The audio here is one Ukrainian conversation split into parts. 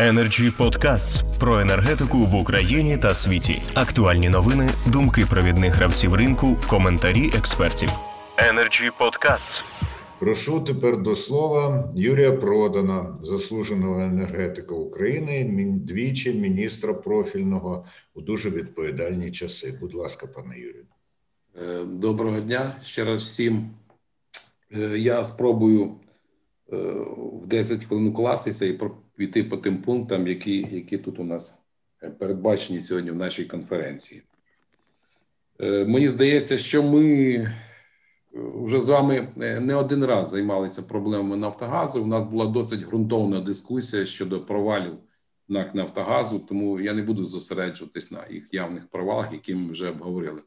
Energy Podcasts про енергетику в Україні та світі. Актуальні новини, думки провідних гравців ринку, коментарі експертів. Energy Podcasts. Прошу тепер до слова Юрія Продана, заслуженого енергетика України, двічі міністра профільного у дуже відповідальні часи. Будь ласка, пане Юрію. Е, доброго дня ще раз всім. Е, я спробую е, в 10 хвилин укластися і піти по тим пунктам, які які тут у нас передбачені сьогодні в нашій конференції. Мені здається, що ми вже з вами не один раз займалися проблемами Нафтогазу. У нас була досить ґрунтовна дискусія щодо провалів НАК Нафтогазу, тому я не буду зосереджуватись на їх явних провалах, які ми вже обговорили.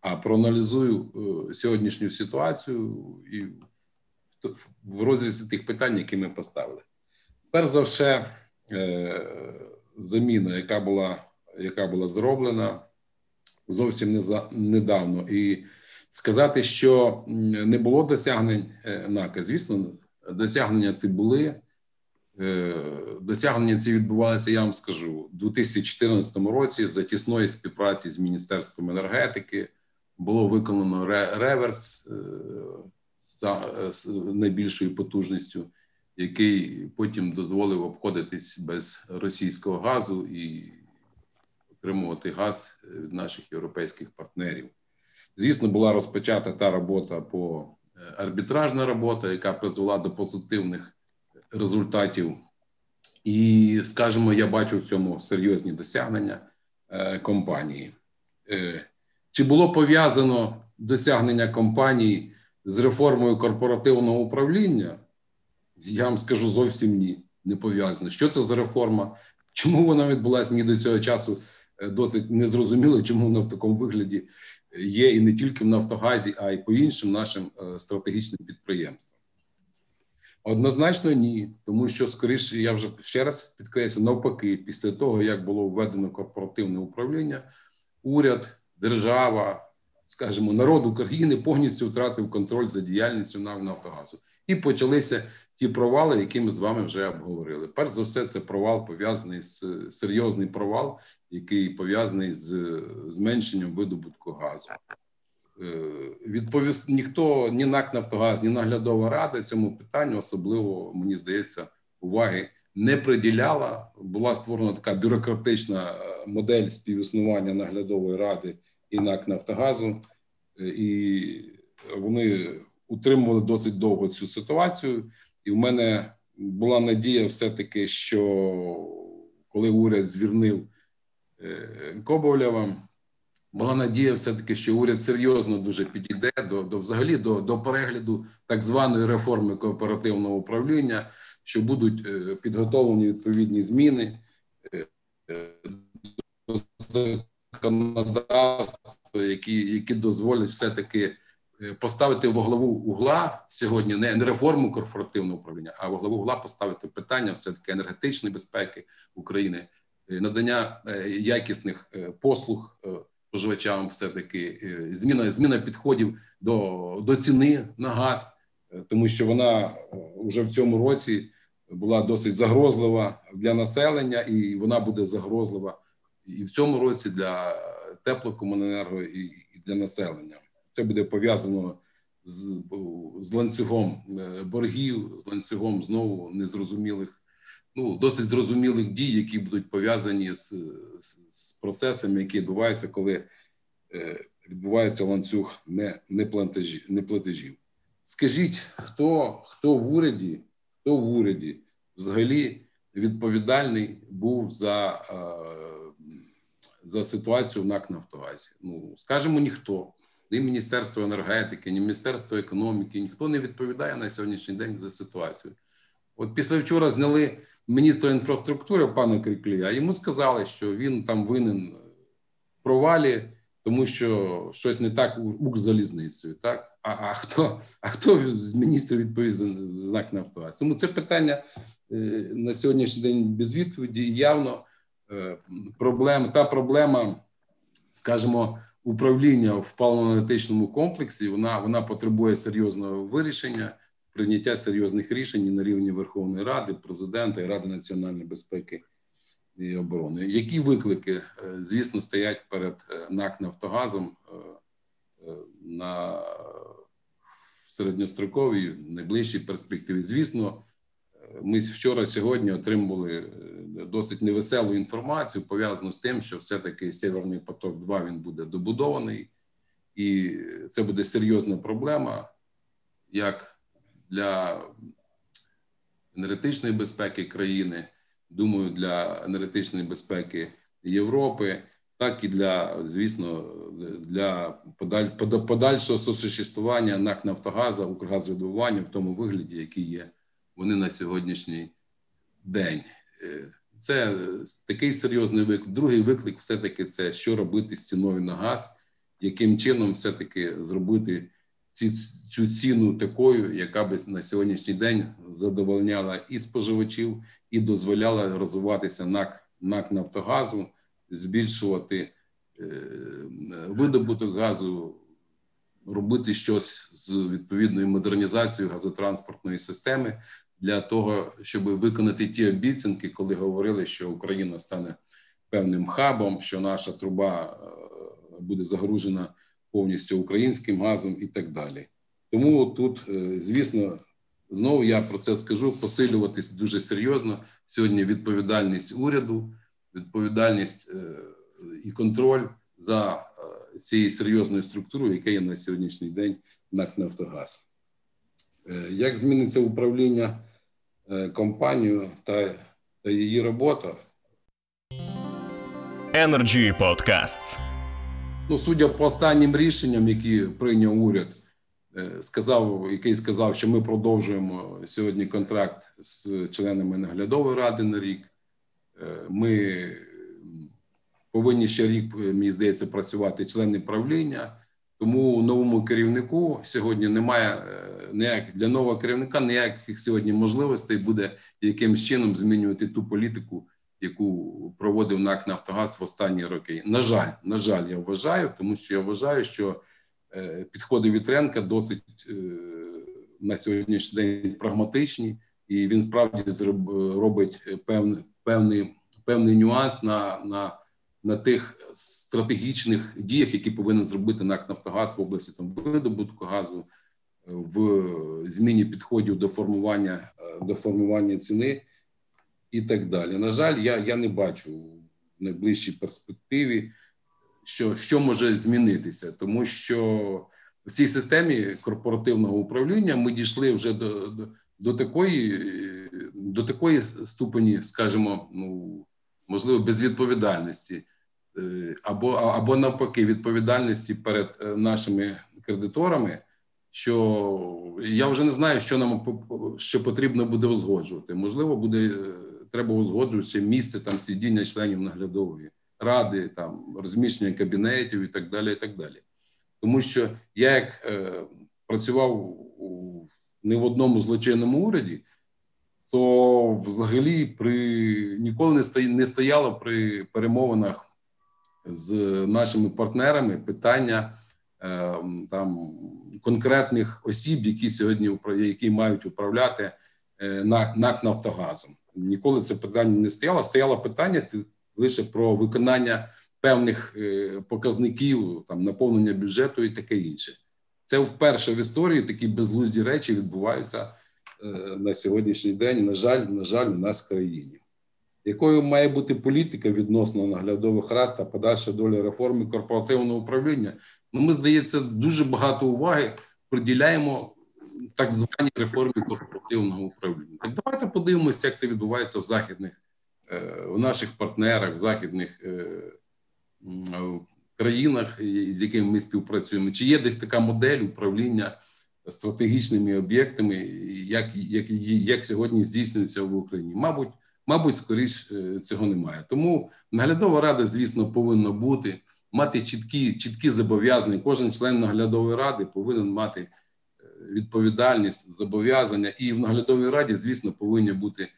А проаналізую сьогоднішню ситуацію і в розрізі тих питань, які ми поставили. Перш за все, е, заміна, яка була яка була зроблена зовсім недавно, і сказати, що не було досягнень е, НАКа. Звісно, досягнення ці були. Е, досягнення ці відбувалися, я вам скажу, у 2014 році за тісної співпраці з Міністерством енергетики було виконано реверс з найбільшою потужністю який потім дозволив обходитись без російського газу і отримувати газ від наших європейських партнерів. Звісно, була розпочата та робота по е, арбітражна робота, яка призвела до позитивних результатів. І, скажімо, я бачу в цьому серйозні досягнення е, компанії. Е, чи було пов'язано досягнення компанії з реформою корпоративного управління? Я вам скажу зовсім ні, не пов'язано. Що це за реформа? Чому вона відбулася мені до цього часу е, досить незрозуміло, чому вона в такому вигляді є і не тільки в Нафтогазі, а й по іншим нашим е, стратегічним підприємствам? Однозначно, ні, тому що скоріше я вже ще раз підкреслю, навпаки, після того як було введено корпоративне управління, уряд, держава, скажімо, народ України повністю втратив контроль за діяльністю Нафтогазу. І почалися ті провали, які ми з вами вже обговорили. Перш за все, це провал пов'язаний з серйозний провал, який пов'язаний з зменшенням видобутку газу. Е, відповість ніхто ні НАК Нафтогаз, ні наглядова рада цьому питанню особливо мені здається уваги не приділяла. Була створена така бюрократична е, модель співіснування наглядової ради і НАК Нафтогазу, е, і вони утримували досить довго цю ситуацію. І в мене була надія, все-таки, що коли уряд звільнив е, Коболєва, була надія, все-таки, що уряд серйозно дуже підійде до до взагалі до до перегляду так званої реформи кооперативного управління, що будуть е, підготовлені відповідні зміни е, до законодавства, які, які дозволять все таки. Е, поставити во главу угла сьогодні не реформу корпоративного управління, а во главу угла поставити питання все таки енергетичної безпеки України, е, надання е, якісних послуг споживачам, все таки зміна зміна підходів до, до ціни на газ, тому що вона вже в цьому році була досить загрозлива для населення, і вона буде загрозлива і в цьому році для теплокомуненерго і для населення. Це буде пов'язано з з ланцюгом е, боргів, з ланцюгом знову незрозумілих, ну досить зрозумілих дій, які будуть пов'язані з, з, з процесами, які відбуваються, коли е, відбувається ланцюг не не, платежі, не платежів. Скажіть, хто хто в уряді, хто в уряді взагалі відповідальний був за е, за ситуацію в НАК Нафтогазі? Ну скажімо, ніхто ні Міністерство енергетики, ні Міністерство економіки, ніхто не відповідає на сьогоднішній день за ситуацію. От після вчора зняли міністра інфраструктури пана Кріклі, а йому сказали, що він там винен в провалі, тому що щось не так у Укрзалізницею. Так? А а хто а хто з міністрів відповість за знак Нафтогаз? Тому це питання е, на сьогоднішній день без відповіді. Явно е, проблема, та проблема, скажімо, управління в паливно-енергетичному комплексі вона вона потребує серйозного вирішення, прийняття серйозних рішень на рівні Верховної Ради, президента і Ради національної безпеки і оборони. Які виклики, звісно, стоять перед НАК Нафтогазом на середньостроковій, найближчій перспективі? Звісно, ми вчора сьогодні отримували досить невеселу інформацію, пов'язану з тим, що все-таки Северний поток 2 він буде добудований, і це буде серйозна проблема, як для енергетичної безпеки країни, думаю, для енергетичної безпеки Європи, так і для, звісно, для подаль, подальшого сосуществування НАК Нафтогаза, Укргазвидобування в тому вигляді, який є вони на сьогоднішній день. Е, це такий серйозний виклик. Другий виклик, все-таки, це що робити з ціною на газ, яким чином все-таки зробити ці, цю ціну такою, яка би на сьогоднішній день задовольняла і споживачів, і дозволяла розвиватися НАК, НАК Нафтогазу, збільшувати е, видобуток газу, робити щось з відповідною модернізацією газотранспортної системи для того, щоб виконати ті обіцянки, коли говорили, що Україна стане певним хабом, що наша труба е, буде загружена повністю українським газом і так далі. Тому тут, е, звісно, знову я про це скажу: посилюватись дуже серйозно сьогодні. Відповідальність уряду, відповідальність е, і контроль за цією серйозною структурою, яка є на сьогоднішній день НАК «Нафтогаз». Як зміниться управління компанію та, та її робота. Energy Podcasts. Ну, судя по останнім рішенням, які прийняв уряд, е, сказав, який сказав, що ми продовжуємо сьогодні контракт з членами наглядової ради на рік. Е, ми повинні ще рік, мені здається, працювати члени правління. Тому новому керівнику сьогодні немає е, ніяких для нового керівника ніяких сьогодні можливостей буде якимсь чином змінювати ту політику, яку проводив НАК Нафтогаз в останні роки. На жаль, на жаль, я вважаю, тому що я вважаю, що е, підходи Вітренка досить е, на сьогоднішній день прагматичні, і він справді робить певний певний певний нюанс на на на тих стратегічних діях, які повинен зробити НАК Нафтогаз в області там видобутку газу, в зміні підходів до формування до формування ціни і так далі. На жаль, я я не бачу в найближчій перспективі, що що може змінитися, тому що в цій системі корпоративного управління ми дійшли вже до, до, до такої до такої ступені, скажімо, ну можливо, безвідповідальності, Е, або або навпаки відповідальності перед е, нашими кредиторами, що я вже не знаю, що нам що потрібно буде узгоджувати. Можливо, буде е, треба узгоджувати місце там сидіння членів наглядової ради, там розміщення кабінетів і так далі. і так далі. Тому що я як е, працював у не в одному злочинному уряді, то взагалі при ніколи не стояло при перемовинах з нашими партнерами питання е, там конкретних осіб, які сьогодні які мають управляти е, НАК Нафтогазом. Ніколи це питання не стояло. Стояло питання лише про виконання певних е, показників, там наповнення бюджету і таке інше. Це вперше в історії такі безглузді речі відбуваються на сьогоднішній день. На жаль, на жаль, у нас в країні якою має бути політика відносно наглядових рад та подальша доля реформи корпоративного управління? Ну, ми здається, дуже багато уваги приділяємо так званій реформі корпоративного управління. Так давайте подивимося, як це відбувається в західних е, в наших партнерах, в західних е, країнах, з якими ми співпрацюємо. Чи є десь така модель управління? Стратегічними об'єктами, як як, як сьогодні здійснюється в Україні, мабуть, Мабуть, скоріш е, цього немає. Тому наглядова рада, звісно, повинна бути мати чіткі чіткі зобов'язання. Кожен член наглядової ради повинен мати е, відповідальність, зобов'язання, і в наглядовій раді, звісно, повинні бути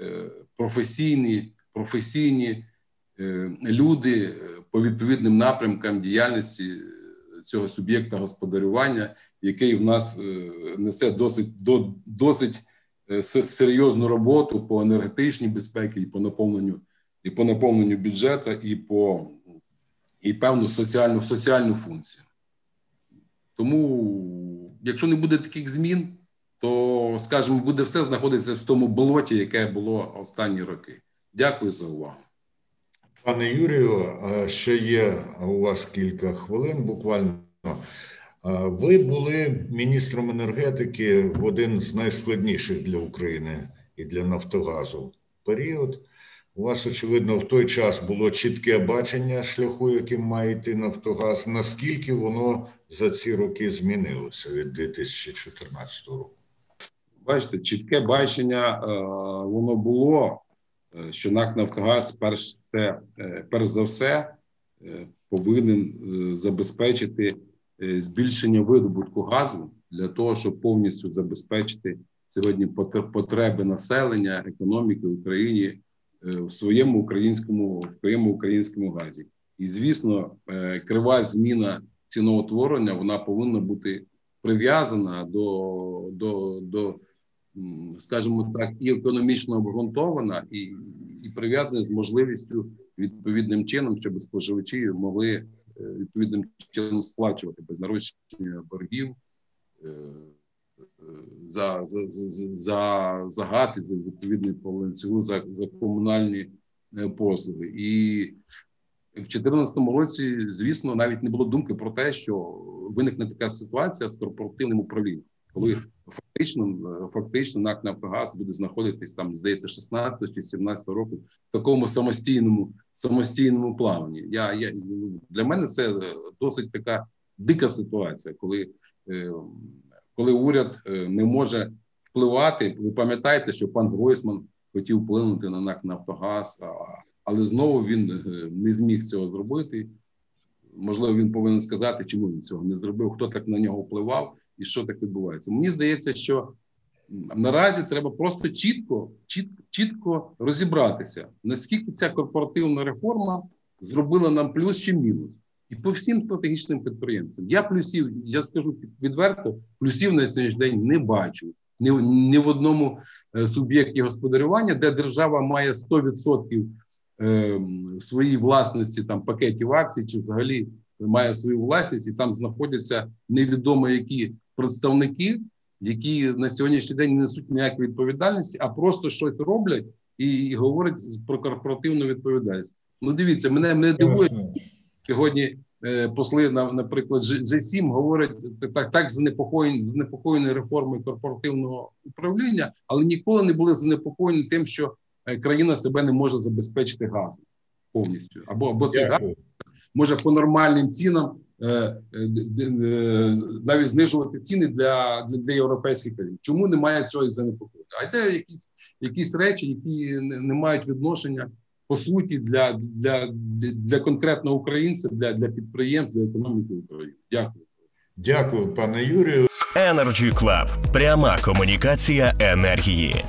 е, професійні, професійні люди по відповідним напрямкам діяльності цього суб'єкта господарювання, який в нас несе досить досить Е, серйозну роботу по енергетичній безпеці і по наповненню і по наповненню бюджету, і по і певну соціальну соціальну функцію. Тому, якщо не буде таких змін, то скажімо, буде все знаходитися в тому болоті, яке було останні роки. Дякую за увагу. Пане Юрію, ще є у вас кілька хвилин. Буквально ви були міністром енергетики в один з найскладніших для України і для Нафтогазу період. У вас, очевидно, в той час було чітке бачення шляху, яким має йти Нафтогаз. Наскільки воно за ці роки змінилося від 2014 року? Бачите, чітке бачення воно було. Е, що НАК Нафтогаз, перш це е, перш за все, е, повинен забезпечити збільшення видобутку газу для того, щоб повністю забезпечити сьогодні потреби населення економіки в Україні в своєму українському в своєму українському газі. І звісно, крива зміна ціноутворення вона повинна бути прив'язана до, до, до скажімо так, і економічно обґрунтована, і і прив'язана з можливістю відповідним чином, щоб споживачі могли е, відповідним чином сплачувати без нарощення боргів е, за за, за, за газ і за відповідний по за, за комунальні е, послуги. І в 2014 році, звісно, навіть не було думки про те, що виникне така ситуація з корпоративним управлінням, коли фактично е, фактично НАК Нафтогаз буде знаходитись там, здається, 16 чи 17 року в такому самостійному самостійному плаванні. Я я для мене це е, досить така дика ситуація, коли е, коли уряд не може впливати. Ви пам'ятаєте, що пан Гройсман хотів вплинути на НАК Нафтогаз, але знову він не зміг цього зробити. Можливо, він повинен сказати, чому він цього не зробив, хто так на нього впливав і що так відбувається. Мені здається, що наразі треба просто чітко, чітко, чітко розібратися, наскільки ця корпоративна реформа зробила нам плюс чи мінус. І по всім стратегічним підприємцям. Я плюсів, я скажу відверто, плюсів на сьогоднішній день не бачу. Ні, ні в одному е, суб'єкті господарювання, де держава має 100% е, своїй власності там пакетів акцій, чи взагалі має свою власність, і там знаходяться невідомо які представники, які на сьогоднішній день не несуть ніякої відповідальності, а просто щось роблять і, і говорять про корпоративну відповідальність. Ну, дивіться, мене мене дивує сьогодні. Е, посли на, наприклад, G7 говорять так, так занепокоєні занепокоєні реформою корпоративного управління, але ніколи не були занепокоєні тим, що е, країна себе не може забезпечити газом повністю, або або це газ може по нормальним цінам навіть знижувати ціни для для, для європейських країн. Чому немає цього занепокоєння? А йде якісь якісь речі, які не мають відношення по суті для для, для конкретного українця, для для підприємств, для економіки України. Дякую. Дякую, пане Юрію. Energy Club. пряма комунікація енергії.